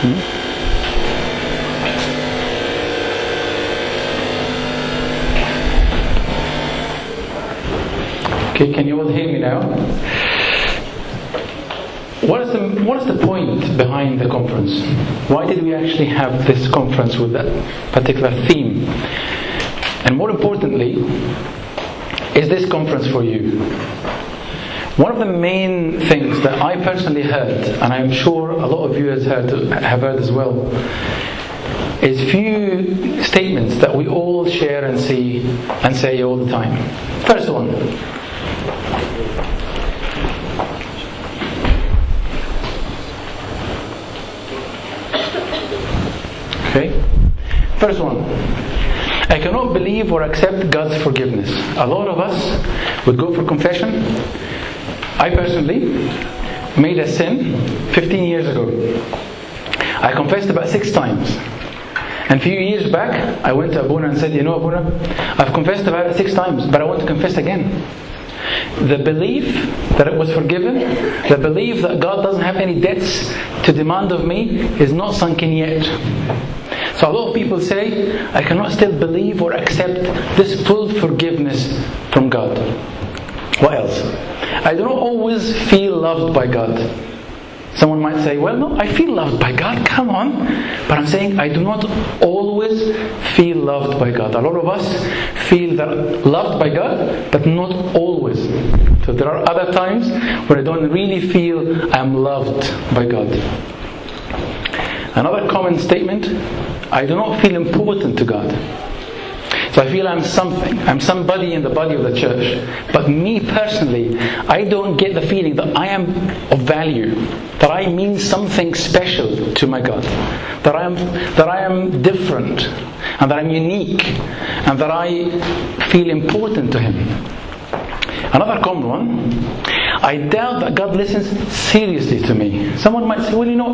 Hmm? Okay, can you all hear me now? What is, the, what is the point behind the conference? Why did we actually have this conference with that particular theme? And more importantly, is this conference for you? One of the main things that I personally heard, and I'm sure a lot of you has heard, have heard as well, is few statements that we all share and see and say all the time. First one. Okay? First one. I cannot believe or accept God's forgiveness. A lot of us would go for confession. I personally made a sin 15 years ago. I confessed about six times. And a few years back, I went to Abuna and said, You know, Abuna, I've confessed about it six times, but I want to confess again. The belief that it was forgiven, the belief that God doesn't have any debts to demand of me, is not sunk in yet. So a lot of people say, I cannot still believe or accept this full forgiveness from God. What else? I do not always feel loved by God. Someone might say, Well, no, I feel loved by God, come on. But I'm saying I do not always feel loved by God. A lot of us feel that loved by God, but not always. So there are other times where I don't really feel I'm loved by God. Another common statement I do not feel important to God. So I feel I'm something. I'm somebody in the body of the church. But me personally, I don't get the feeling that I am of value, that I mean something special to my God, that I am that I am different, and that I'm unique, and that I feel important to Him. Another common one, I doubt that God listens seriously to me. Someone might say, well, you know,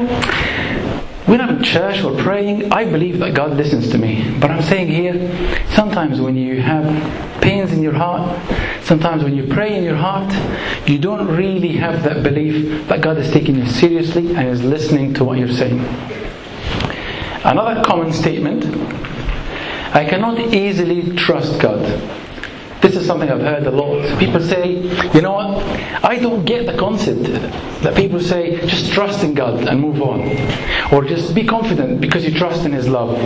when I'm in church or praying, I believe that God listens to me. But I'm saying here, sometimes when you have pains in your heart, sometimes when you pray in your heart, you don't really have that belief that God is taking you seriously and is listening to what you're saying. Another common statement I cannot easily trust God. This is something I've heard a lot. People say, you know what? I don't get the concept that people say, just trust in God and move on. Or just be confident because you trust in His love.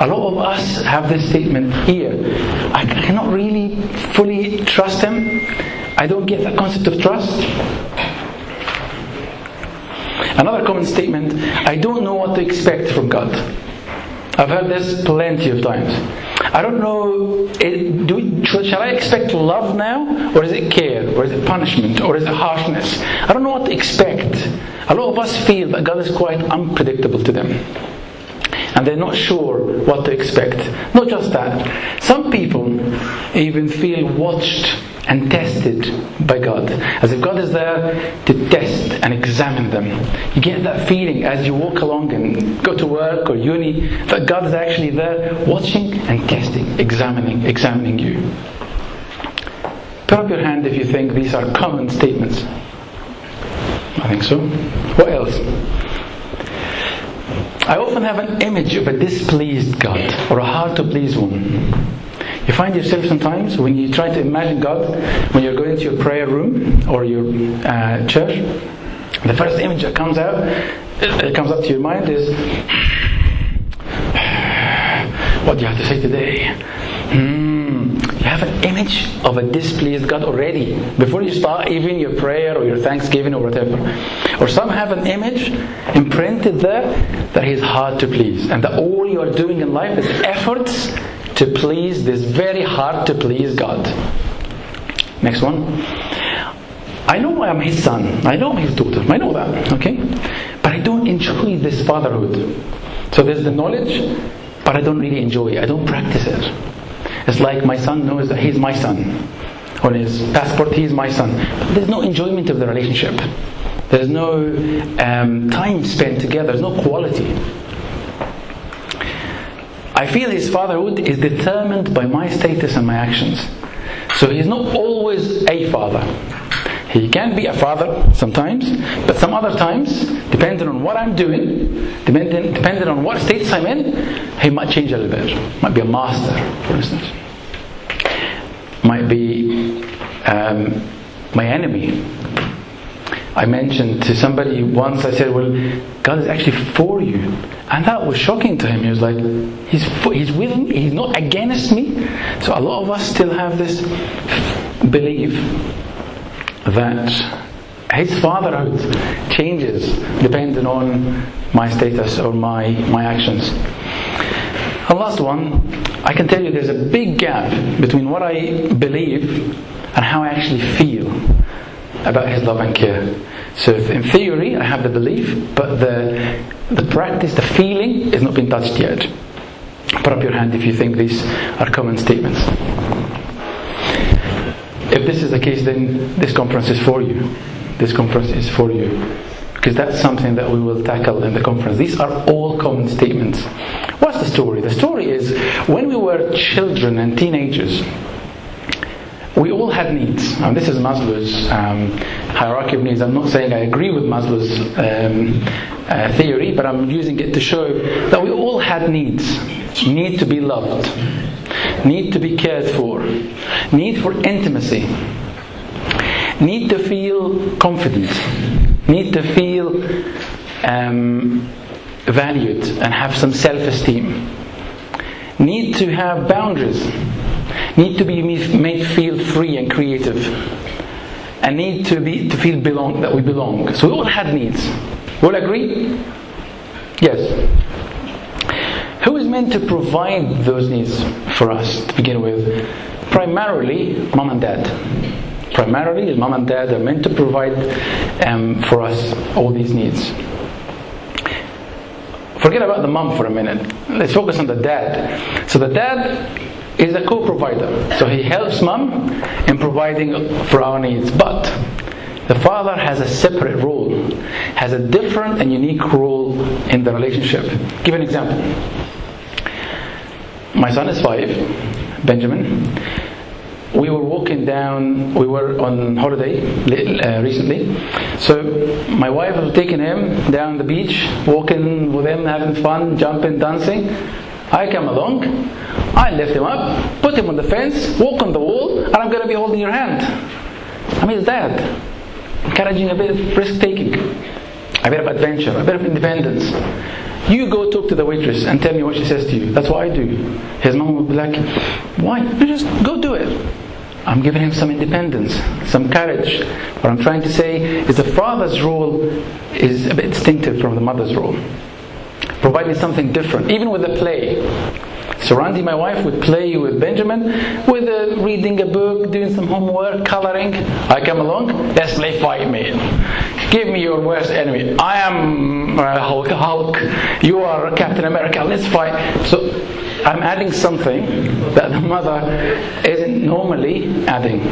A lot of us have this statement here. I cannot really fully trust Him. I don't get the concept of trust. Another common statement I don't know what to expect from God. I've heard this plenty of times. I don't know, it, do, shall I expect love now? Or is it care? Or is it punishment? Or is it harshness? I don't know what to expect. A lot of us feel that God is quite unpredictable to them. And they're not sure what to expect. Not just that. Some people even feel watched and tested by God. As if God is there to test and examine them. You get that feeling as you walk along and go to work or uni that God is actually there watching and testing, examining, examining you. Put up your hand if you think these are common statements. I think so. What else? I often have an image of a displeased God or a hard to please one. You find yourself sometimes when you try to imagine God, when you're going to your prayer room or your uh, church, the first image that comes out, it comes up to your mind is, what do you have to say today? Hmm. You have an image of a displeased God already before you start even your prayer or your thanksgiving or whatever. Or some have an image imprinted there that He's hard to please and that all you are doing in life is efforts to please this very hard to please God. Next one. I know I am his son. I know I'm his daughter. I know that. Okay? But I don't enjoy this fatherhood. So there's the knowledge, but I don't really enjoy it. I don't practice it. It's like my son knows that he's my son. On his passport, he's my son. But there's no enjoyment of the relationship. There's no um, time spent together. There's no quality. I feel his fatherhood is determined by my status and my actions. So he's not always a father. He can be a father sometimes, but some other times, depending on what I'm doing, depending, depending on what states I'm in, he might change a little bit. Might be a master, for instance. Might be um, my enemy. I mentioned to somebody once, I said, Well, God is actually for you. And that was shocking to him. He was like, He's, for, he's with me, He's not against me. So a lot of us still have this belief that his fatherhood changes depending on my status or my, my actions. And last one, I can tell you there's a big gap between what I believe and how I actually feel about his love and care. So in theory, I have the belief, but the, the practice, the feeling, has not been touched yet. Put up your hand if you think these are common statements. If this is the case, then this conference is for you. This conference is for you. Because that's something that we will tackle in the conference. These are all common statements. What's the story? The story is when we were children and teenagers, we all had needs. And this is Maslow's um, hierarchy of needs. I'm not saying I agree with Maslow's um, uh, theory, but I'm using it to show that we all had needs. Need to be loved, need to be cared for, need for intimacy, need to feel confident, need to feel um, valued and have some self esteem, need to have boundaries need to be made feel free and creative, and need to be to feel belong that we belong. So we all had needs. We all agree? Yes. Who is meant to provide those needs for us to begin with? Primarily, mom and dad. Primarily, mom and dad are meant to provide um, for us all these needs. Forget about the mom for a minute. Let's focus on the dad. So the dad is a co-provider. So he helps mom in providing for our needs. But the father has a separate role, has a different and unique role in the relationship. Give an example. My son is five, Benjamin. We were walking down, we were on holiday uh, recently. So my wife was taking him down the beach, walking with him, having fun, jumping, dancing. I come along, I lift him up, put him on the fence, walk on the wall, and I'm going to be holding your hand. I mean, it's that. Encouraging a bit of risk taking, a bit of adventure, a bit of independence. You go talk to the waitress and tell me what she says to you. That's what I do. His mom would be like, Why? You just go do it. I'm giving him some independence, some courage. What I'm trying to say is the father's role is a bit distinctive from the mother's role providing something different, even with a play. Surrounding my wife would play with Benjamin, with uh, reading a book, doing some homework, coloring. I come along, let's play fight, man. Give me your worst enemy. I am uh, Hulk, Hulk. You are Captain America. Let's fight. So I'm adding something that the mother isn't normally adding.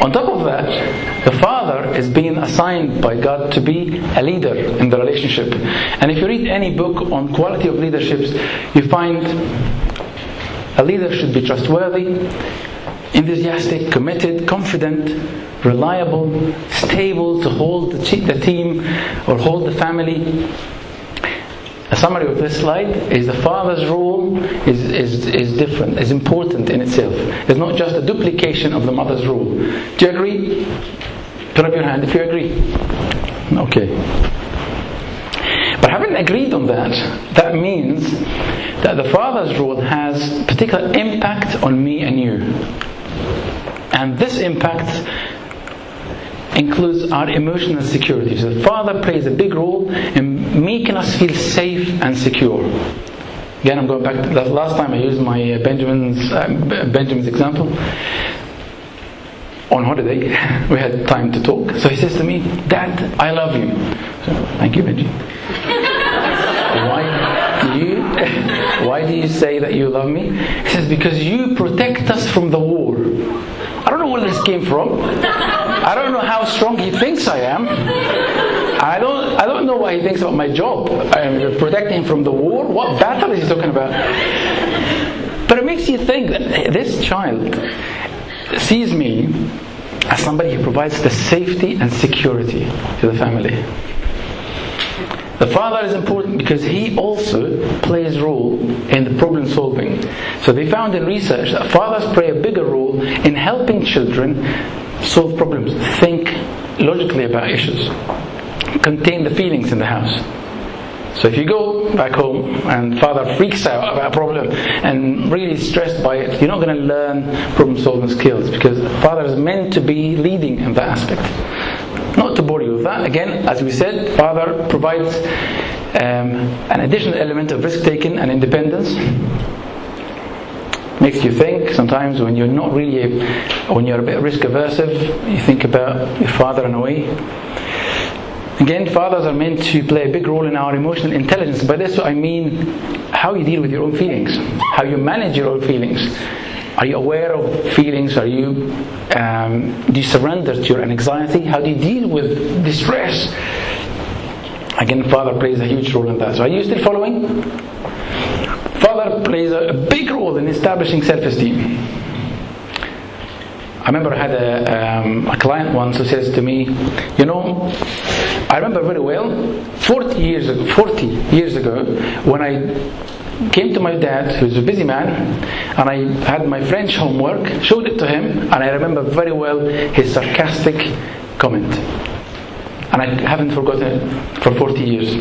On top of that, the father is being assigned by God to be a leader in the relationship. And if you read any book on quality of leaderships, you find a leader should be trustworthy, enthusiastic, committed, confident, reliable, stable to hold the team or hold the family, a summary of this slide is the father's role is, is, is different, is important in itself. It's not just a duplication of the mother's role. Do you agree? Put up your hand if you agree. Okay. But having agreed on that, that means that the father's role has particular impact on me and you. And this impact includes our emotional security. So the father plays a big role in making us feel safe and secure. Again, I'm going back to the last time I used my uh, Benjamin's uh, Benjamin's example. On holiday, we had time to talk. So he says to me, "Dad, I love you." So, Thank you, Benji. why do you Why do you say that you love me? He says, "Because you protect us from the war." I don't know where this came from. I don't know how strong he thinks I am. I don't, I don't know what he thinks about my job. I'm protecting him from the war. What battle is he talking about? But it makes you think that this child sees me as somebody who provides the safety and security to the family. The father is important because he also plays a role in the problem solving. So they found in research that fathers play a bigger role in helping children solve problems, think logically about issues, contain the feelings in the house. So if you go back home and father freaks out about a problem and really stressed by it, you're not going to learn problem solving skills because father is meant to be leading in that aspect. Not to bore you with that, again, as we said, father provides um, an additional element of risk taking and independence. Makes you think sometimes when you're not really, when you're a bit risk aversive, you think about your father in a way. Again, fathers are meant to play a big role in our emotional intelligence. By this, I mean how you deal with your own feelings, how you manage your own feelings. Are you aware of feelings? Are you um, do you surrender to your anxiety? How do you deal with distress? Again, father plays a huge role in that. So, are you still following? Father plays a, big role in establishing self-esteem. I remember I had a, um, a client once who says to me, you know, I remember very well, 40 years ago, 40 years ago, when I came to my dad, who's a busy man, and I had my French homework, showed it to him, and I remember very well his sarcastic comment. And I haven't forgotten it for 40 years.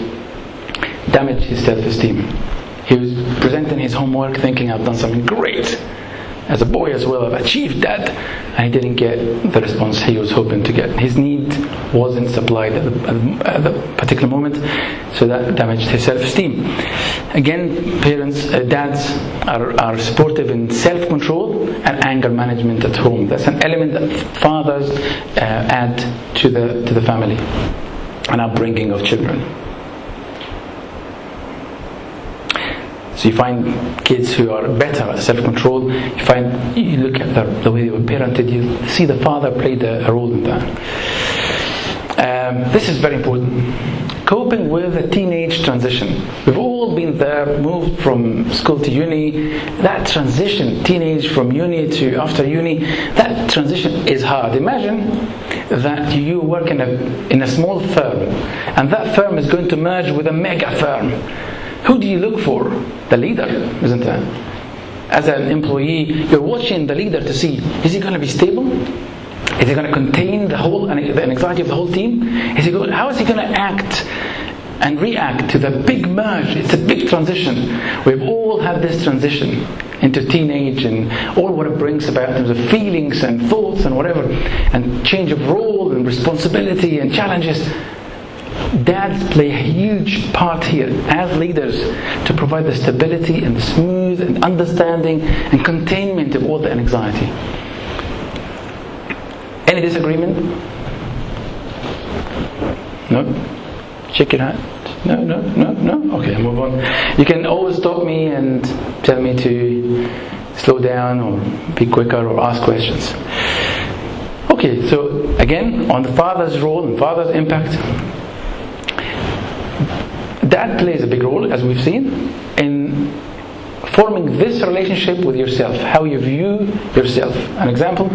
Damaged his self esteem. He was presenting his homework thinking I've done something great as a boy as well, I've achieved that, and he didn't get the response he was hoping to get. His need wasn't supplied at the, at the particular moment, so that damaged his self-esteem. Again, parents, uh, dads are, are supportive in self-control and anger management at home. That's an element that fathers uh, add to the to the family and upbringing of children. So you find kids who are better at self-control. You find you look at the, the way they were parented. You see the father played a, a role in that. Um, this is very important. Coping with the teenage transition. We've all been there, moved from school to uni. That transition, teenage from uni to after uni, that transition is hard. Imagine that you work in a, in a small firm and that firm is going to merge with a mega firm who do you look for? The leader, isn't it? As an employee, you're watching the leader to see is he going to be stable? Is he going to contain the whole the anxiety of the whole team? Is he going, how is he going to act and react to the big merge? It's a big transition. We've all had this transition into teenage and all what it brings about in terms of feelings and thoughts and whatever, and change of role and responsibility and challenges dads play a huge part here as leaders to provide the stability and the smooth and understanding and containment of all the anxiety. Any disagreement? No? Shake your hand. No, no, no, no. Okay, move on. You can always stop me and tell me to slow down or be quicker or ask questions. Okay, so again, on the father's role and father's impact, that plays a big role, as we've seen, in forming this relationship with yourself, how you view yourself. An example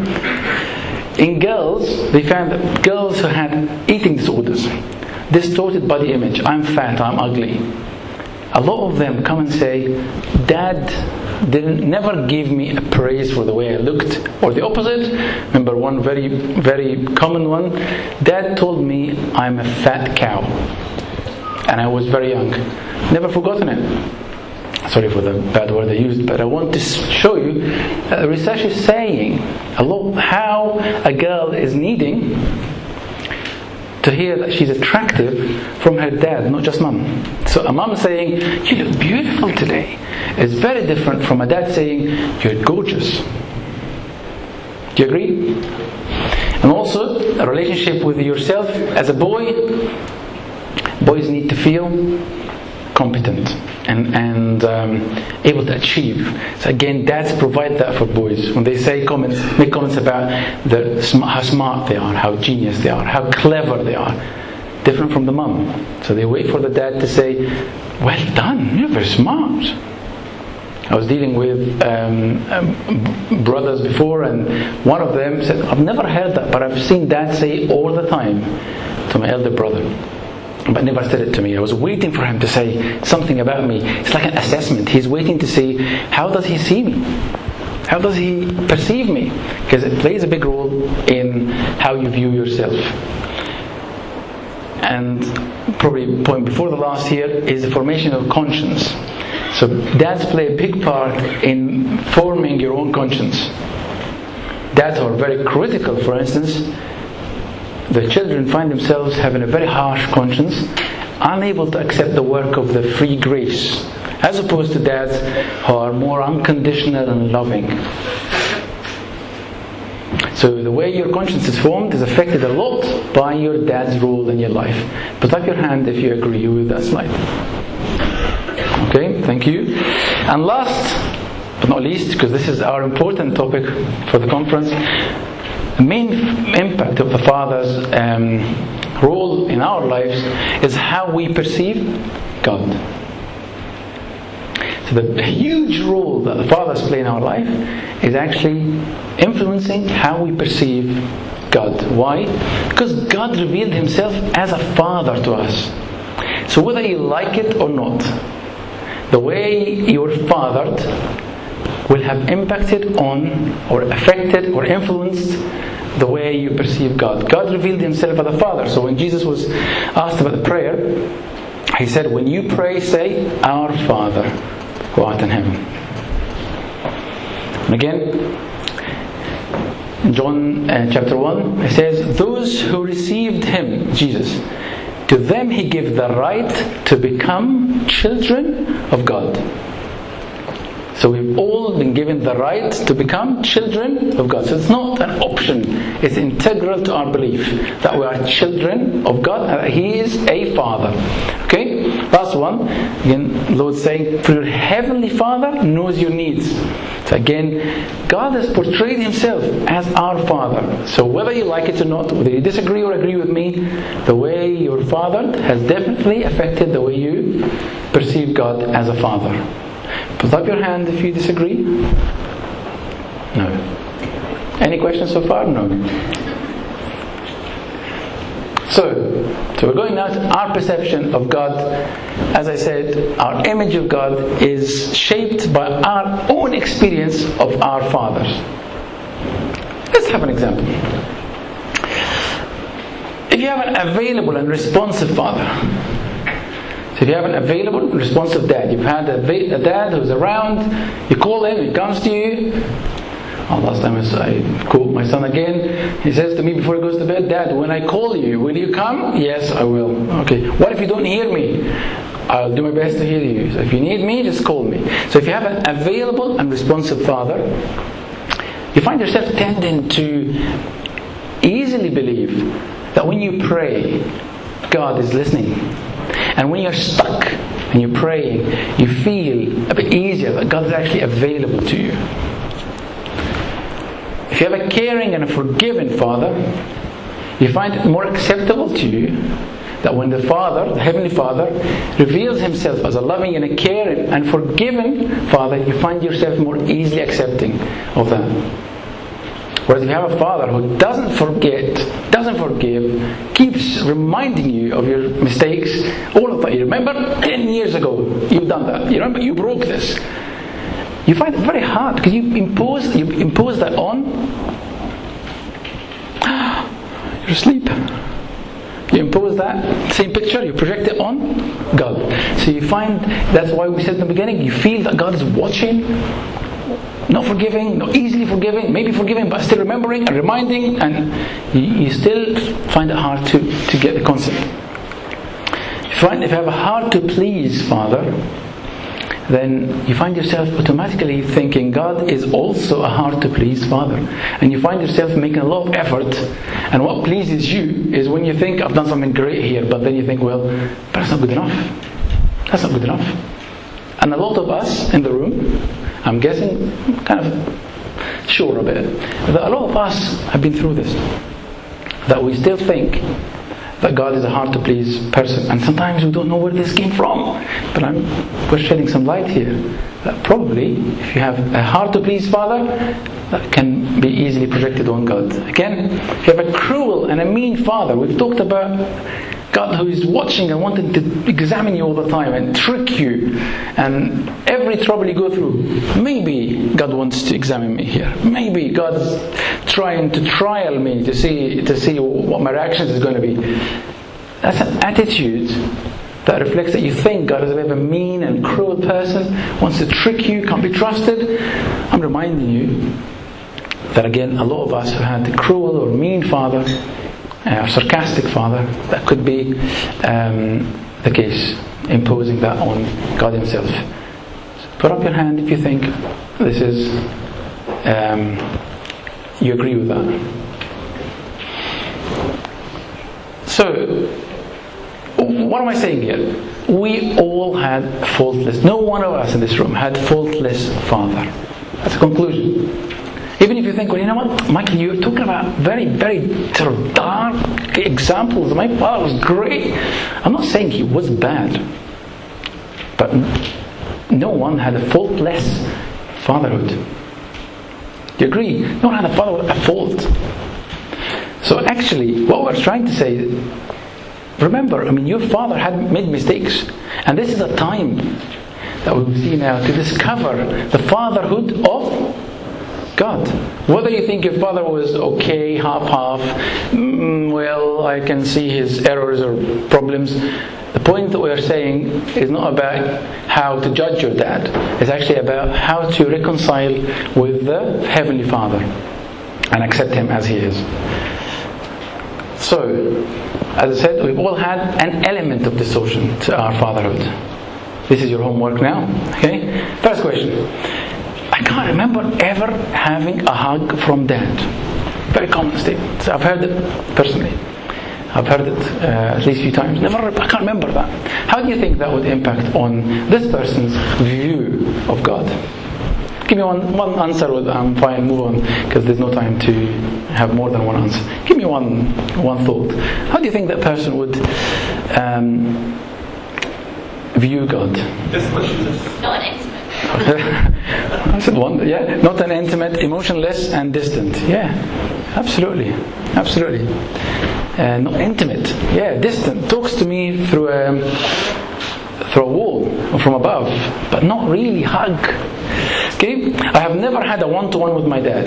in girls, they found that girls who had eating disorders, distorted body image, I'm fat, I'm ugly. A lot of them come and say, Dad didn't never give me a praise for the way I looked, or the opposite. Remember one very, very common one. Dad told me I'm a fat cow and I was very young. Never forgotten it. Sorry for the bad word I used, but I want to show you uh, research is saying a lot how a girl is needing to hear that she's attractive from her dad, not just mum. So a mum saying, You look beautiful today, is very different from a dad saying, You're gorgeous. Do you agree? And also, a relationship with yourself as a boy boys need to feel competent and, and um, able to achieve. So again, dads provide that for boys. When they say comments, make comments about the, how smart they are, how genius they are, how clever they are, different from the mum. So they wait for the dad to say, "Well done, you're very smart." I was dealing with um, um, brothers before, and one of them said, I've never heard that, but I've seen dad say all the time to my elder brother. But never said it to me. I was waiting for him to say something about me. It's like an assessment. He's waiting to see how does he see me? How does he perceive me? Because it plays a big role in how you view yourself. And probably point before the last here is the formation of conscience. So dads play a big part in forming your own conscience. Dads are very critical, for instance. The children find themselves having a very harsh conscience, unable to accept the work of the free grace, as opposed to dads who are more unconditional and loving. So the way your conscience is formed is affected a lot by your dad's role in your life. Put up your hand if you agree with that slide. Okay, thank you. And last but not least, because this is our important topic for the conference, the main impact of the Father's um, role in our lives is how we perceive God. So the huge role that the Father's play in our life is actually influencing how we perceive God. Why? Because God revealed Himself as a Father to us. So whether you like it or not, the way you're fathered will have impacted on or affected or influenced the way you perceive God. God revealed himself as the father. So when Jesus was asked about the prayer, he said, When you pray, say, Our Father who art in heaven. And again, John uh, chapter 1, it says, Those who received him, Jesus, to them he gave the right to become children of God. So we've all been given the right to become children of God. So it's not an option, it's integral to our belief that we are children of God and that He is a Father. Okay? Last one, again, Lord saying, For your heavenly Father knows your needs. So again, God has portrayed Himself as our Father. So whether you like it or not, whether you disagree or agree with me, the way you're fathered has definitely affected the way you perceive God as a Father. Put up your hand if you disagree. No. Any questions so far? No. So, so we're going now to our perception of God. As I said, our image of God is shaped by our own experience of our fathers. Let's have an example. If you have an available and responsive father, so if you have an available, responsive dad, you've had a, a dad who's around, you call him, he comes to you. Oh, last time I called my son again. He says to me before he goes to bed, Dad, when I call you, will you come? Yes, I will. Okay. What if you don't hear me? I'll do my best to hear you. So if you need me, just call me. So if you have an available and responsive father, you find yourself tending to easily believe that when you pray, God is listening. And when you're stuck and you're praying, you feel a bit easier that God is actually available to you. If you have a caring and a forgiving Father, you find it more acceptable to you that when the Father, the Heavenly Father, reveals Himself as a loving and a caring and forgiving Father, you find yourself more easily accepting of that. Whereas if you have a father who doesn't forget, doesn't forgive, keeps reminding you of your mistakes, all of that. You remember 10 years ago you've done that. You remember you broke this. You find it very hard because you impose you impose that on. You're asleep. You impose that same picture, you project it on God. So you find that's why we said in the beginning, you feel that God is watching not forgiving, not easily forgiving, maybe forgiving, but still remembering and reminding, and you, you still find it hard to, to get the concept. If you, find, if you have a hard to please Father, then you find yourself automatically thinking God is also a hard to please Father. And you find yourself making a lot of effort. And what pleases you is when you think, I've done something great here, but then you think, well, that's not good enough. That's not good enough. And a lot of us in the room I'm guessing, kind of sure of it, that a lot of us have been through this. That we still think that God is a hard to please person. And sometimes we don't know where this came from. But I'm, we're shedding some light here. That probably, if you have a hard to please father, that can be easily projected on God. Again, if you have a cruel and a mean father, we've talked about God who is watching and wanting to examine you all the time and trick you and every trouble you go through. Maybe God wants to examine me here. Maybe God's trying to trial me to see to see what my reaction is going to be. That's an attitude that reflects that you think God is a bit of a mean and cruel person, wants to trick you, can't be trusted. I'm reminding you that again, a lot of us who had a cruel or mean father uh, sarcastic father, that could be um, the case, imposing that on God Himself. So put up your hand if you think this is, um, you agree with that. So, what am I saying here? We all had faultless, no one of us in this room had faultless father. That's a conclusion. Even if you think, well, you know what, Michael, you're talking about very, very sort of dark examples. My father was great. I'm not saying he was bad, but no one had a faultless fatherhood. Do you agree? No one had a father with a fault. So actually, what we're trying to say remember, I mean, your father had made mistakes, and this is a time that we will see now to discover the fatherhood of God. Whether you think your father was okay, half half, mm, well, I can see his errors or problems. The point that we are saying is not about how to judge your dad, it's actually about how to reconcile with the Heavenly Father and accept Him as He is. So, as I said, we've all had an element of distortion to our fatherhood. This is your homework now. Okay? First question I can't remember ever having a hug from dad. Very common statement. I've heard it personally. I've heard it uh, at least a few times. Never, I can't remember that. How do you think that would impact on this person's view of God? Give me one, one answer, I'm fine, move on, because there's no time to have more than one answer. Give me one, one thought. How do you think that person would um, view God? Not I said one, yeah, not an intimate, emotionless, and distant. Yeah, absolutely, absolutely. Uh, not intimate, yeah, distant. Talks to me through a through a wall or from above, but not really hug. Okay, I have never had a one-to-one with my dad.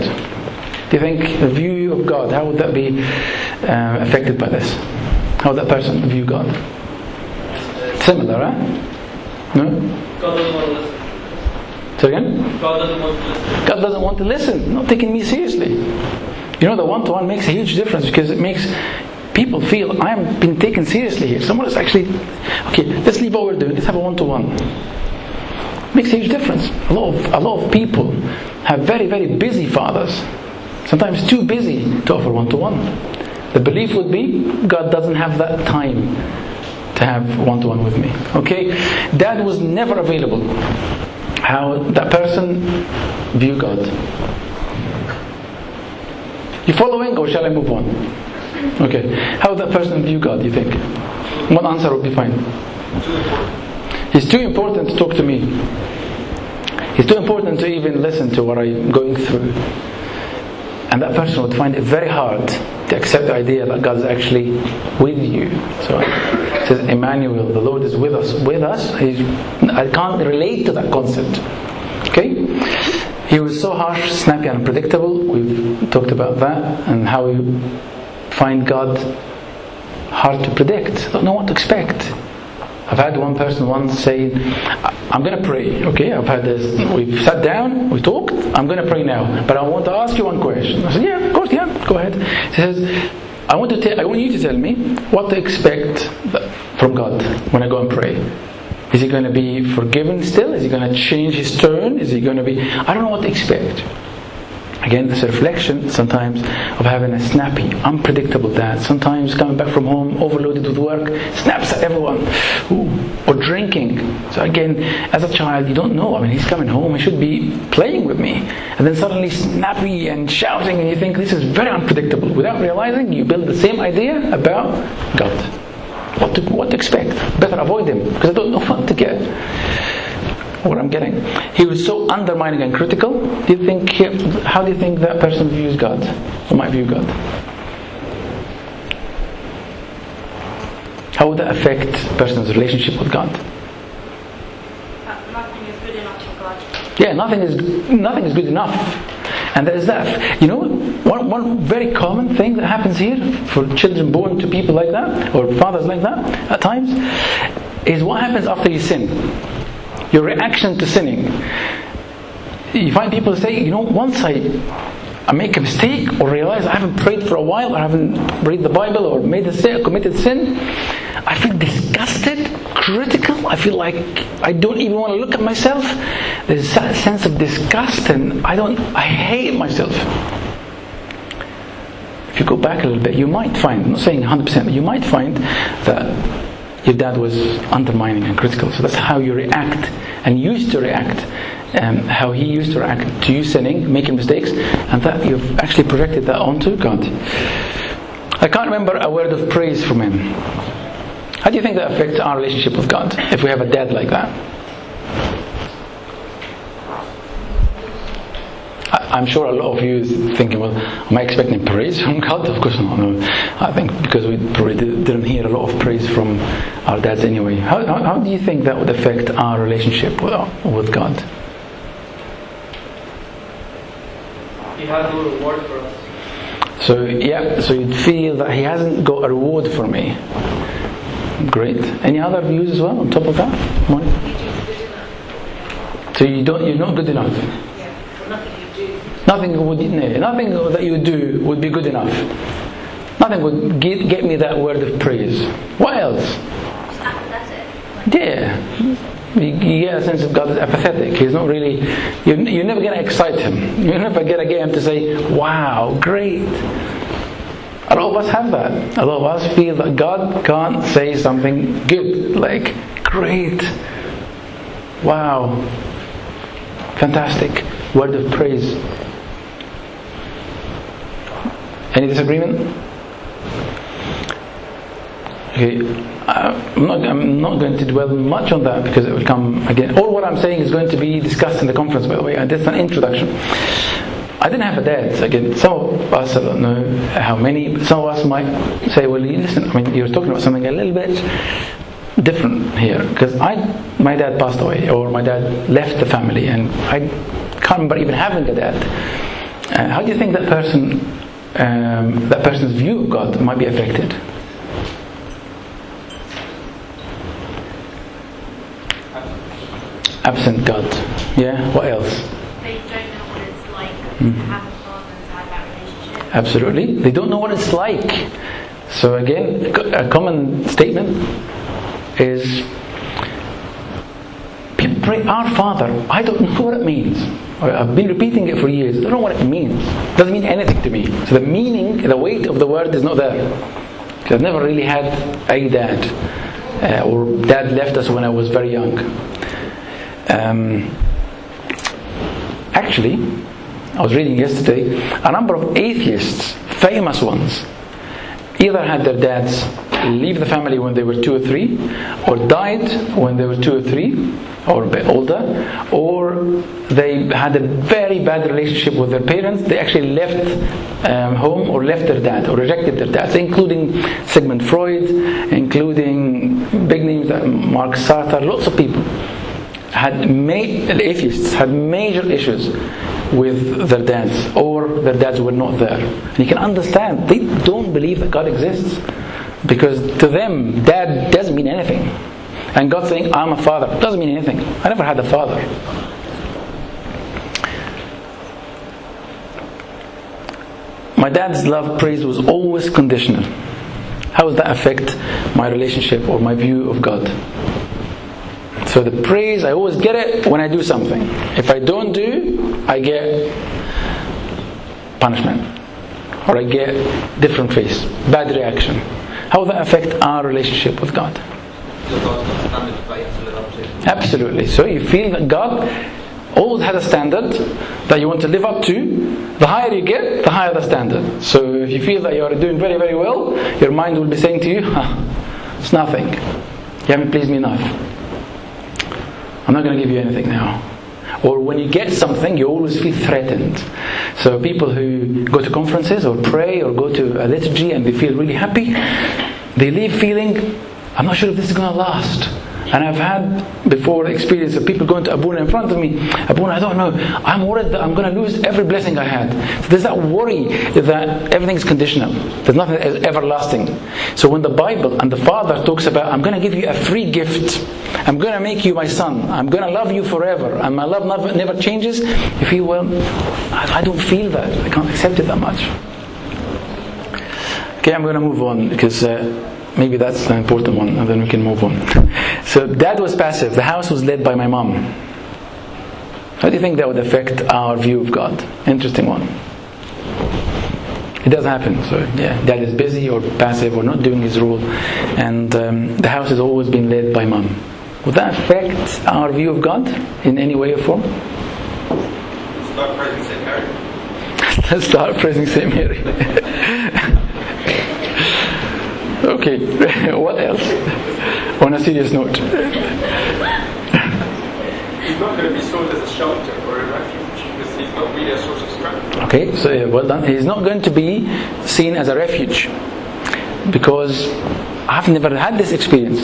Do you think the view of God? How would that be uh, affected by this? How would that person view God? Similar, huh? No. God doesn't want to listen. Say again? God doesn't want to listen. God doesn't want to listen, not taking me seriously. You know, the one to one makes a huge difference because it makes people feel I'm being taken seriously here. Someone is actually, okay, let's leave what we're doing, let's have a one to one. Makes a huge difference. A lot, of, a lot of people have very, very busy fathers, sometimes too busy to offer one to one. The belief would be God doesn't have that time to have one to one with me. Okay? Dad was never available how that person view God. You following or shall I move on? Okay. How that person view God, you think? One answer would be fine. He's too important to talk to me. He's too important to even listen to what I'm going through. And that person would find it very hard to accept the idea that God is actually with you. So it says, Emmanuel, the Lord is with us. With us? He's, I can't relate to that concept. Okay? He was so harsh, snappy, and unpredictable. We've talked about that and how we find God hard to predict. Don't know what to expect. I've had one person once say, I'm going to pray, okay? I've had this. We've sat down, we talked, I'm going to pray now. But I want to ask you one question. I said, Yeah, of course, yeah, go ahead. He says, I want, to tell, I want you to tell me what to expect from God when I go and pray. Is he going to be forgiven still? Is he going to change his turn? Is he going to be. I don't know what to expect. Again, this reflection sometimes of having a snappy, unpredictable dad. Sometimes coming back from home, overloaded with work, snaps at everyone. Ooh. Or drinking. So again, as a child, you don't know. I mean, he's coming home, he should be playing with me. And then suddenly snappy and shouting, and you think this is very unpredictable. Without realizing, you build the same idea about God. What to, what to expect. Better avoid him, because I don't know what to get what I'm getting. He was so undermining and critical. Do you think? How do you think that person views God, or might view God? How would that affect a person's relationship with God? Nothing is good enough for God. Yeah, nothing is nothing is good enough. And there is that. You know, one, one very common thing that happens here for children born to people like that, or fathers like that, at times, is what happens after you sin your reaction to sinning. You find people say, you know, once I, I make a mistake or realize I haven't prayed for a while or I haven't read the Bible or made a sin, committed sin, I feel disgusted, critical. I feel like I don't even want to look at myself. There's a sense of disgust and I don't, I hate myself. If you go back a little bit, you might find, I'm not saying 100%, but you might find that your dad was undermining and critical. So that's how you react and used to react. Um, how he used to react to you sinning, making mistakes, and that you've actually projected that onto God. I can't remember a word of praise from him. How do you think that affects our relationship with God if we have a dad like that? I'm sure a lot of you is thinking, well, am I expecting praise from God? Of course not. No. I think because we probably didn't hear a lot of praise from our dads anyway. How, how, how do you think that would affect our relationship with, with God? He has no reward for us. So, yeah, so you'd feel that He hasn't got a reward for me. Great. Any other views as well on top of that? Money? So you don't, you're not good enough. Nothing would nothing that you do would be good enough. Nothing would get, get me that word of praise. What else? That's it. Yeah. You, get a sense of God is apathetic. He's not really. You, you're never going to excite him. You're never going to get him to say, "Wow, great." A lot of us have that. A lot of us feel that God can't say something good, like great, wow, fantastic, word of praise. Any disagreement? Okay, I'm not, I'm not going to dwell much on that because it will come again. All what I'm saying is going to be discussed in the conference, by the way. And that's an introduction. I didn't have a dad. Again, some of us, I don't know how many, but some of us might say, well, listen, I mean, you're talking about something a little bit different here. Because I, my dad passed away, or my dad left the family, and I can't remember even having a dad. Uh, how do you think that person um, that person's view of God might be affected. Absent God. Yeah, what else? They don't know what it's like mm. to have a father and have that relationship. Absolutely. They don't know what it's like. So, again, a common statement is people pray, Our Father. I don't know what it means. I've been repeating it for years. I don't know what it means. It doesn't mean anything to me. So the meaning, the weight of the word is not there. Because I've never really had a dad. Uh, or dad left us when I was very young. Um, actually, I was reading yesterday, a number of atheists, famous ones, either had their dads leave the family when they were two or three, or died when they were two or three, or older, or they had a very bad relationship with their parents. They actually left um, home or left their dad or rejected their dads, including Sigmund Freud, including big names like Mark Sartre, lots of people had ma- atheists had major issues with their dads or their dads were not there. And you can understand they don't believe that God exists because to them dad doesn't mean anything. And God saying, I'm a father, doesn't mean anything. I never had a father. My dad's love praise was always conditional. How does that affect my relationship or my view of God? So the praise, I always get it when I do something. If I don't do, I get punishment, or I get different face, bad reaction. How that affect our relationship with God? Absolutely. So you feel that God always has a standard that you want to live up to. The higher you get, the higher the standard. So if you feel that you are doing very, very well, your mind will be saying to you, "Huh, it's nothing. You haven't pleased me enough. I'm not going to give you anything now. Or when you get something, you always feel threatened. So people who go to conferences or pray or go to a liturgy and they feel really happy, they leave feeling, I'm not sure if this is going to last. And I've had before experience of people going to Abuna in front of me. Abuna, I don't know. I'm worried that I'm going to lose every blessing I had. So there's that worry that everything's conditional. There's nothing that is everlasting. So when the Bible and the Father talks about, I'm going to give you a free gift. I'm going to make you my son. I'm going to love you forever. And my love never, never changes. You feel, well, I, I don't feel that. I can't accept it that much. Okay, I'm going to move on because uh, maybe that's the important one, and then we can move on. So, dad was passive. The house was led by my mom. How do you think that would affect our view of God? Interesting one. It does happen. So, yeah, dad is busy or passive or not doing his role, and um, the house has always been led by mom. Would that affect our view of God in any way or form? Start praising St. Mary. Start praising Saint Mary. okay, what else? On a serious note. He's not going to be sold as a shelter or a refuge because he's not really a source of strength. Okay, so well done. He's not going to be seen as a refuge because I've never had this experience.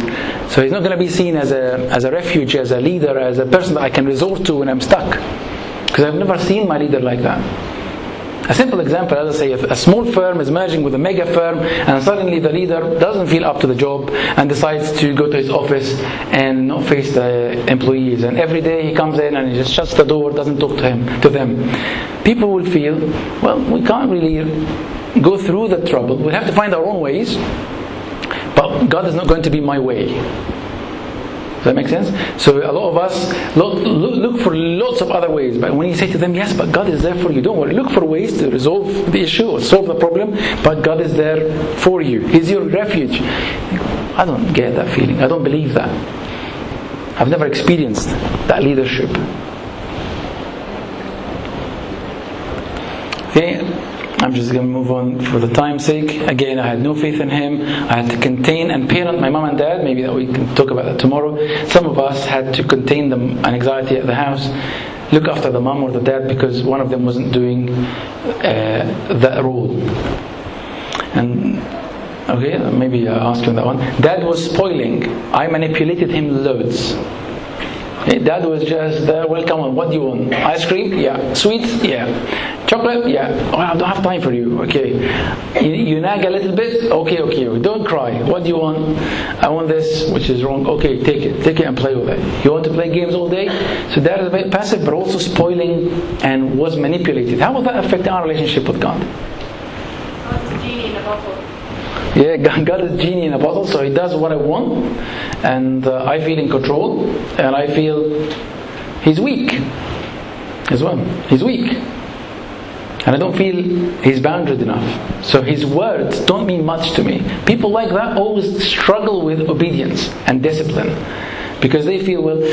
So he's not going to be seen as a, as a refuge, as a leader, as a person that I can resort to when I'm stuck. Because I've never seen my leader like that. A simple example, as I say, if a small firm is merging with a mega firm and suddenly the leader doesn't feel up to the job and decides to go to his office and not face the employees and every day he comes in and he just shuts the door, doesn't talk to him to them. People will feel, well, we can't really go through the trouble. We'll have to find our own ways, but God is not going to be my way. Does that make sense? So a lot of us look, look, for lots of other ways, but when you say to them, yes, but God is there for you, don't worry. Look for ways to resolve the issue or solve the problem, but God is there for you. He's your refuge. I don't get that feeling. I don't believe that. I've never experienced that leadership. Okay, I'm just going to move on for the time's sake. Again, I had no faith in him. I had to contain and parent my mom and dad. Maybe that we can talk about that tomorrow. Some of us had to contain the anxiety at the house, look after the mom or the dad because one of them wasn't doing uh, that role. And okay, maybe I'll ask you on that one. Dad was spoiling. I manipulated him loads. Dad was just there. Well, come on. What do you want? Ice cream? Yeah. Sweets? Yeah. Chocolate? Yeah. Oh, I don't have time for you. Okay. You, you nag a little bit? Okay, okay. Don't cry. What do you want? I want this, which is wrong. Okay, take it. Take it and play with it. You want to play games all day? So that is a bit passive, but also spoiling and was manipulated. How will that affect our relationship with God? God's a genie in a bottle. Yeah, God God is genie in a bottle, so He does what I want, and uh, I feel in control, and I feel He's weak as well. He's weak. And I don't feel He's bounded enough. So His words don't mean much to me. People like that always struggle with obedience and discipline. Because they feel, well,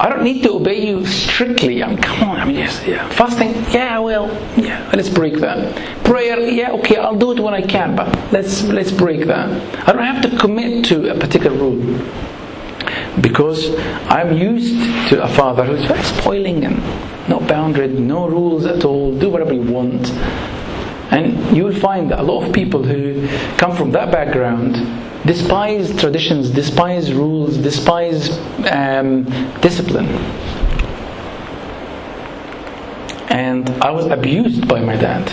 I don't need to obey you strictly. I mean, come on, I mean, yes, yeah. Fasting, yeah, well, yeah, let's break that. Prayer, yeah, okay, I'll do it when I can, but let's let's break that. I don't have to commit to a particular rule because I'm used to a father who's very spoiling and not bounded, no rules at all, do whatever you want. And you will find that a lot of people who come from that background despise traditions, despise rules, despise um, discipline. And I was abused by my dad.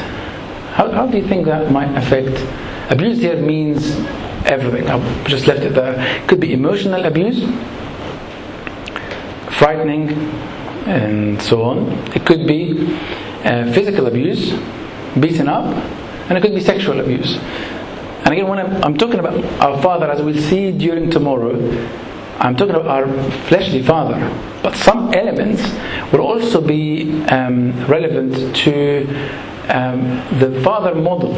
How, how do you think that might affect? Abuse here means everything. I've just left it there. Could be emotional abuse, frightening, and so on. It could be uh, physical abuse, beaten up, and it could be sexual abuse. And again, when I'm, I'm talking about our father, as we'll see during tomorrow, I'm talking about our fleshly father. But some elements will also be um, relevant to um, the father model.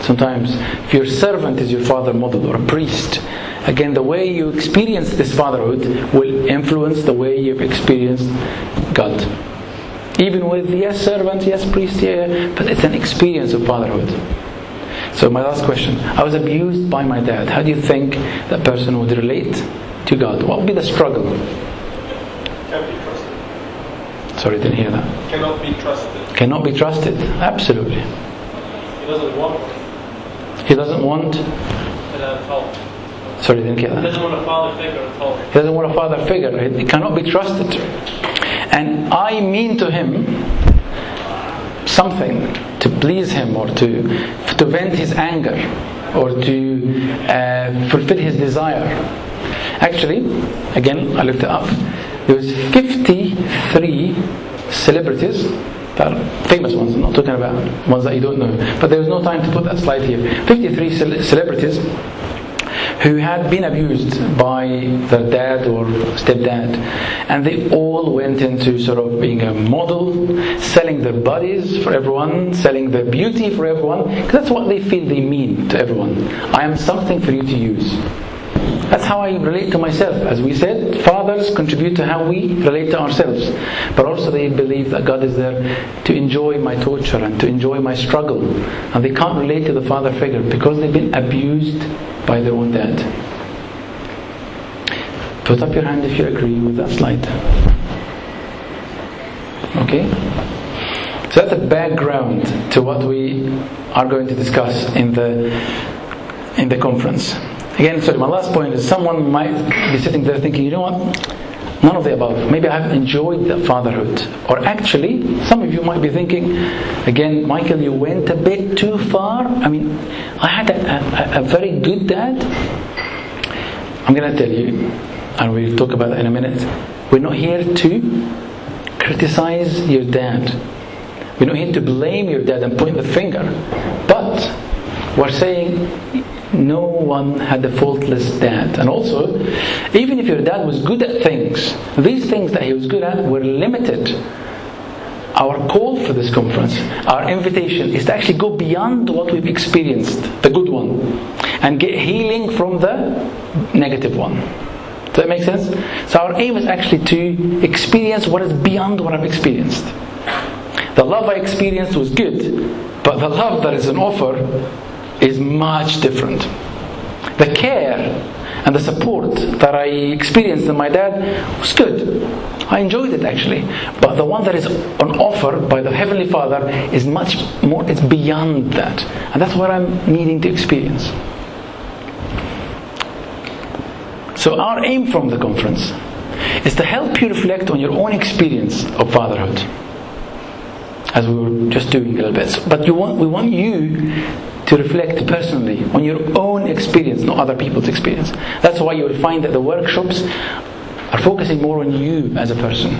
Sometimes, if your servant is your father model or a priest, again, the way you experience this fatherhood will influence the way you've experienced God. Even with yes, servant, yes, priest, yeah, but it's an experience of fatherhood. So, my last question I was abused by my dad. How do you think that person would relate to God? What would be the struggle? Can't be trusted. Sorry, didn't hear that. Cannot be trusted. Cannot be trusted. Absolutely. He doesn't want He doesn't want. Sorry, didn't get that. He doesn't want a father figure at all. He doesn't want a father figure. He cannot be trusted. And I mean to him something to please him or to, to vent his anger or to uh, fulfill his desire. Actually, again, I looked it up. There was 53 celebrities, famous ones, I'm not talking about ones that you don't know. But there was no time to put that slide here. 53 cel- celebrities who had been abused by their dad or stepdad, and they all went into sort of being a model, selling their bodies for everyone, selling their beauty for everyone, because that's what they feel they mean to everyone. I am something for you to use. That's how I relate to myself. As we said, fathers contribute to how we relate to ourselves. But also, they believe that God is there to enjoy my torture and to enjoy my struggle. And they can't relate to the father figure because they've been abused by their own dad. Put up your hand if you agree with that slide. Okay? So that's a background to what we are going to discuss in the in the conference. Again, sorry, my last point is someone might be sitting there thinking, you know what? None of the above. Maybe I haven't enjoyed the fatherhood. Or actually, some of you might be thinking, again, Michael, you went a bit too far. I mean, I had a, a, a very good dad. I'm going to tell you, and we'll talk about that in a minute. We're not here to criticize your dad. We're not here to blame your dad and point the finger. But we're saying no one had a faultless dad. And also, even if your dad was good at things, these things that he was good at were limited. Our call for this conference, our invitation, is to actually go beyond what we've experienced, the good one, and get healing from the negative one. Does that make sense? So, our aim is actually to experience what is beyond what I've experienced. The love I experienced was good, but the love that is an offer is much different. The care and the support that I experienced in my dad was good. I enjoyed it actually. But the one that is on offer by the Heavenly Father is much more, it's beyond that. And that's what I'm needing to experience. So, our aim from the conference is to help you reflect on your own experience of fatherhood as we were just doing a little bit. But want, we want you to reflect personally on your own experience, not other people's experience. That's why you will find that the workshops are focusing more on you as a person.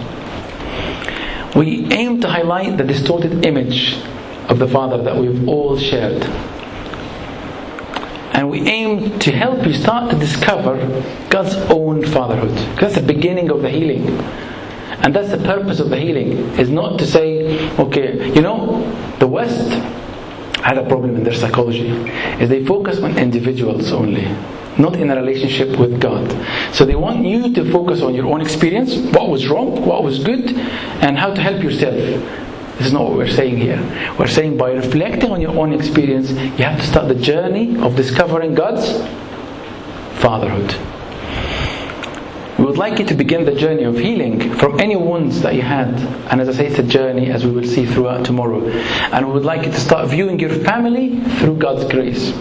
We aim to highlight the distorted image of the Father that we've all shared. And we aim to help you start to discover God's own fatherhood. That's the beginning of the healing. And that's the purpose of the healing, is not to say, okay, you know, the West had a problem in their psychology, is they focus on individuals only, not in a relationship with God. So they want you to focus on your own experience, what was wrong, what was good, and how to help yourself. This is not what we're saying here. We're saying by reflecting on your own experience, you have to start the journey of discovering God's fatherhood. Would like you to begin the journey of healing from any wounds that you had. And as I say, it's a journey as we will see throughout tomorrow. And we would like you to start viewing your family through God's grace,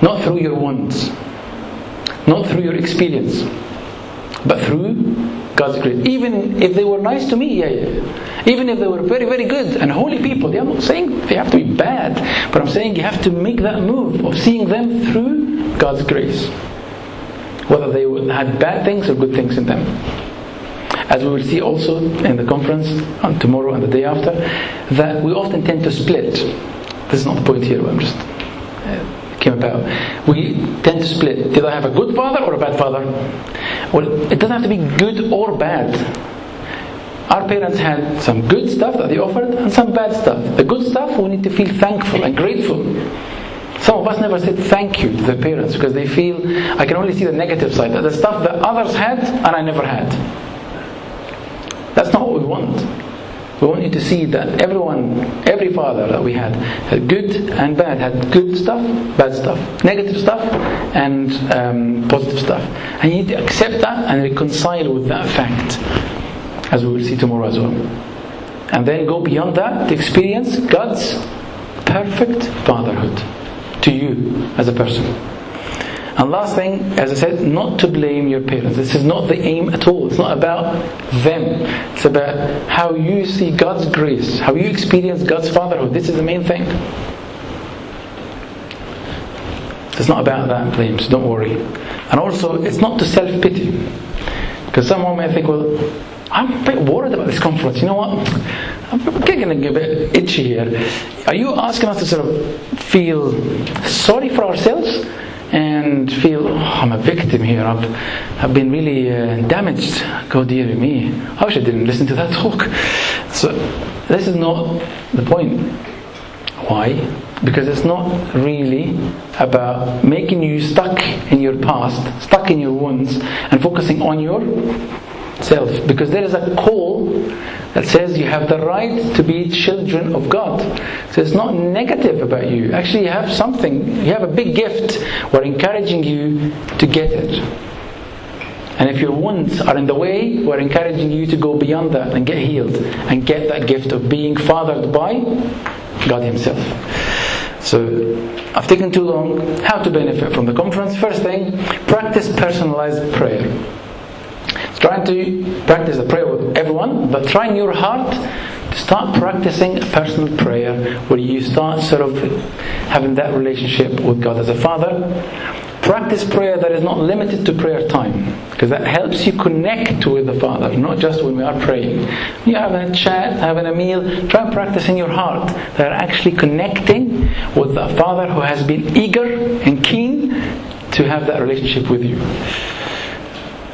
not through your wounds, not through your experience, but through God's grace. Even if they were nice to me, yeah, yeah. Even if they were very, very good and holy people, yeah, I'm not saying they have to be bad, but I'm saying you have to make that move of seeing them through God's grace whether they had bad things or good things in them. As we will see also in the conference on tomorrow and the day after, that we often tend to split. This is not the point here, I'm just uh, came about. We tend to split. Did I have a good father or a bad father? Well, it doesn't have to be good or bad. Our parents had some good stuff that they offered and some bad stuff. The good stuff, we need to feel thankful and grateful. Some of us never said thank you to the parents because they feel I can only see the negative side, the stuff that others had and I never had. That's not what we want. We want you to see that everyone, every father that we had, had good and bad, had good stuff, bad stuff, negative stuff, and um, positive stuff. And you need to accept that and reconcile with that fact, as we will see tomorrow as well. And then go beyond that to experience God's perfect fatherhood to you as a person. And last thing, as I said, not to blame your parents. This is not the aim at all. It's not about them. It's about how you see God's grace, how you experience God's fatherhood. This is the main thing. It's not about that blame, so don't worry. And also, it's not to self pity. Because someone may think, well, I'm a bit worried about this conference. You know what? I'm getting a bit itchy here. Are you asking us to sort of feel sorry for ourselves? and feel oh, I'm a victim here. I've, I've been really uh, damaged. God dear me. I wish I didn't listen to that talk. So this is not the point. Why? Because it's not really about making you stuck in your past, stuck in your wounds, and focusing on your self because there is a call that says you have the right to be children of God. So it's not negative about you. Actually, you have something, you have a big gift. We're encouraging you to get it. And if your wounds are in the way, we're encouraging you to go beyond that and get healed and get that gift of being fathered by God Himself. So, I've taken too long. How to benefit from the conference? First thing, practice personalized prayer trying to practice the prayer with everyone, but try in your heart to start practicing a personal prayer where you start sort of having that relationship with God as a Father. Practice prayer that is not limited to prayer time because that helps you connect with the Father, not just when we are praying. You're having a chat, having a meal, try in your heart that are actually connecting with the Father who has been eager and keen to have that relationship with you.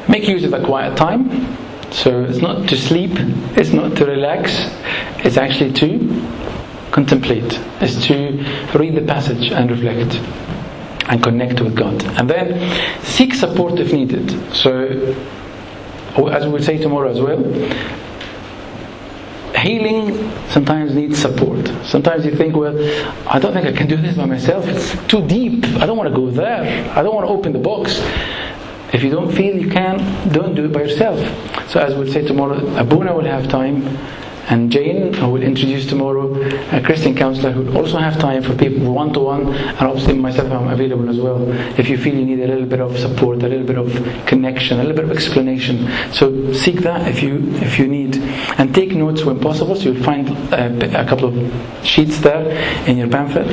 Make use of the quiet time. So it's not to sleep, it's not to relax, it's actually to contemplate, it's to read the passage and reflect and connect with God. And then seek support if needed. So, as we will say tomorrow as well, healing sometimes needs support. Sometimes you think, well, I don't think I can do this by myself. It's too deep. I don't want to go there. I don't want to open the box. If you don't feel you can, don't do it by yourself. So as we'll say tomorrow, Abuna will have time, and Jane, who will introduce tomorrow, a Christian counselor who will also have time for people one to one, and obviously myself, I'm available as well. If you feel you need a little bit of support, a little bit of connection, a little bit of explanation, so seek that if you if you need, and take notes when possible. So you'll find a, a couple of sheets there in your pamphlet.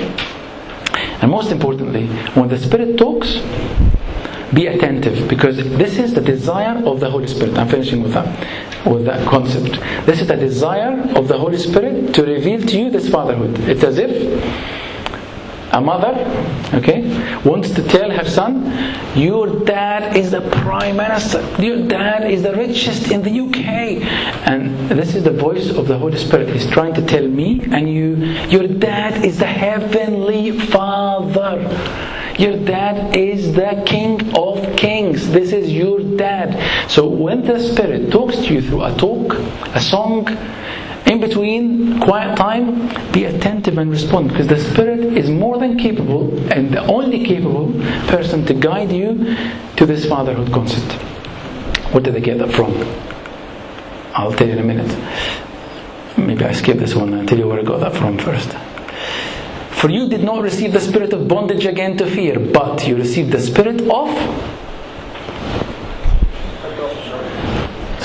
And most importantly, when the Spirit talks, be attentive because this is the desire of the Holy Spirit. I'm finishing with that, with that concept. This is the desire of the Holy Spirit to reveal to you this fatherhood. It's as if a mother, okay, wants to tell her son, Your dad is the prime minister, your dad is the richest in the UK. And this is the voice of the Holy Spirit. He's trying to tell me and you, Your dad is the heavenly father. Your dad is the King of Kings. This is your dad. So when the Spirit talks to you through a talk, a song, in between quiet time, be attentive and respond because the Spirit is more than capable and the only capable person to guide you to this fatherhood concept. Where did they get that from? I'll tell you in a minute. Maybe I skip this one and tell you where I got that from first. For you did not receive the spirit of bondage again to fear, but you received the spirit of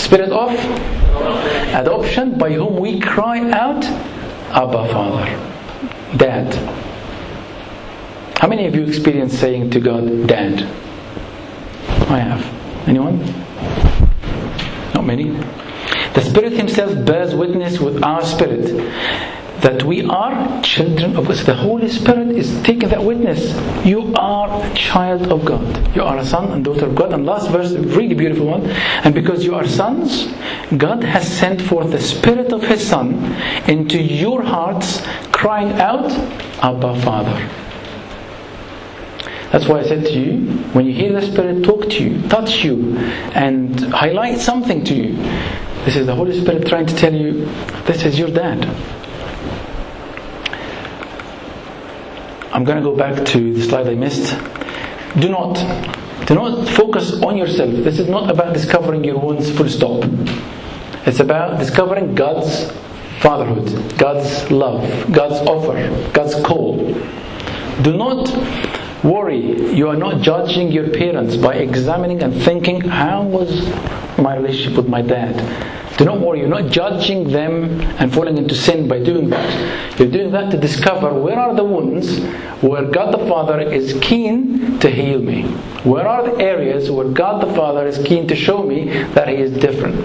spirit of adoption by whom we cry out abba father. Dad. How many of you experience saying to god dad i have. Anyone? Not many. The spirit himself bears witness with our spirit that we are children of God. So the Holy Spirit is taking that witness. You are a child of God. You are a son and daughter of God. And last verse, really beautiful one. And because you are sons, God has sent forth the Spirit of His Son into your hearts, crying out, Abba, Father. That's why I said to you, when you hear the Spirit talk to you, touch you, and highlight something to you, this is the Holy Spirit trying to tell you, this is your dad. I'm going to go back to the slide I missed. Do not, do not focus on yourself. This is not about discovering your wounds full stop. It's about discovering God's fatherhood, God's love, God's offer, God's call. Do not worry. You are not judging your parents by examining and thinking, how was my relationship with my dad? Do not worry, you're not judging them and falling into sin by doing that. You're doing that to discover where are the wounds where God the Father is keen to heal me. Where are the areas where God the Father is keen to show me that He is different.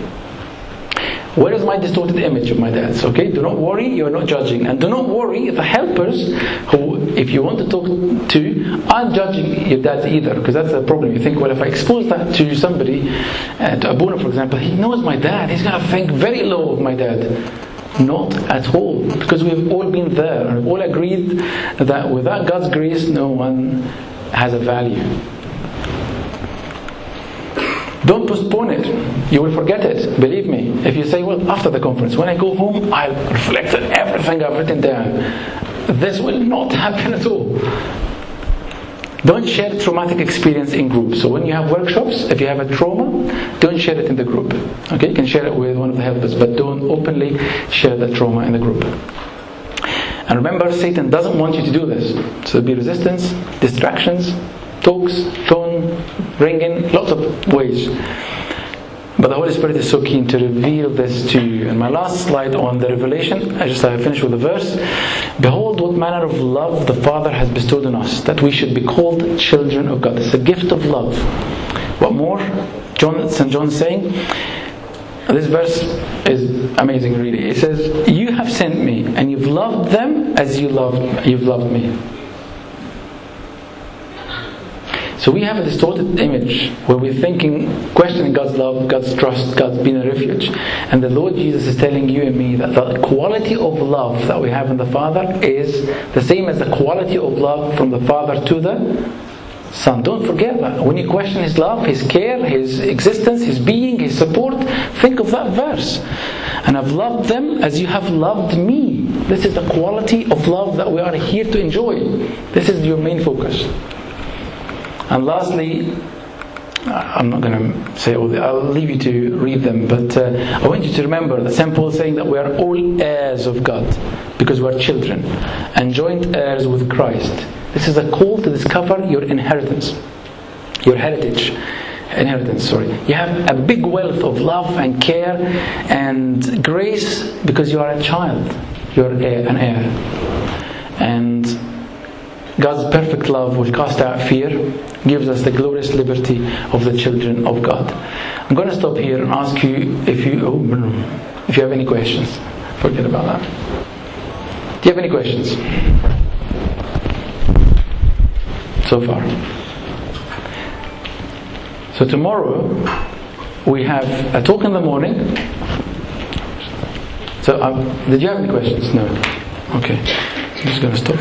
Where is my distorted image of my dad? Okay, do not worry, you are not judging. And do not worry, the helpers who, if you want to talk to, aren't judging your dad either, because that's the problem. You think, well, if I expose that to somebody, uh, to Abuna, for example, he knows my dad, he's going to think very low of my dad. Not at all, because we've all been there and all agreed that without God's grace, no one has a value. Don't postpone it. You will forget it. Believe me. If you say, well, after the conference, when I go home, I'll reflect on everything I've written down. This will not happen at all. Don't share traumatic experience in groups. So when you have workshops, if you have a trauma, don't share it in the group. Okay, you can share it with one of the helpers, but don't openly share the trauma in the group. And remember, Satan doesn't want you to do this. So there'll be resistance, distractions, talks, phone, ringing, lots of ways. But the Holy Spirit is so keen to reveal this to you. And my last slide on the revelation, I just I finish with a verse. Behold, what manner of love the Father has bestowed on us, that we should be called children of God. It's a gift of love. What more? John, St. John saying, this verse is amazing, really. It says, "You have sent me, and you've loved them as you loved you've loved me." So we have a distorted image where we're thinking, questioning God's love, God's trust, God's being a refuge. And the Lord Jesus is telling you and me that the quality of love that we have in the Father is the same as the quality of love from the Father to the Son. Don't forget that. When you question His love, His care, His existence, His being, His support, think of that verse. And I've loved them as you have loved me. This is the quality of love that we are here to enjoy. This is your main focus. And lastly, I'm not going to say all the, I'll leave you to read them, but uh, I want you to remember that St. Paul saying that we are all heirs of God because we are children and joint heirs with Christ. This is a call to discover your inheritance, your heritage. Inheritance, sorry. You have a big wealth of love and care and grace because you are a child. You're an heir. And God's perfect love will cast out fear, gives us the glorious liberty of the children of God. I'm going to stop here and ask you if you oh, if you have any questions. Forget about that. Do you have any questions? So far. So tomorrow we have a talk in the morning. So um, did you have any questions? No. Okay. I'm just going to stop.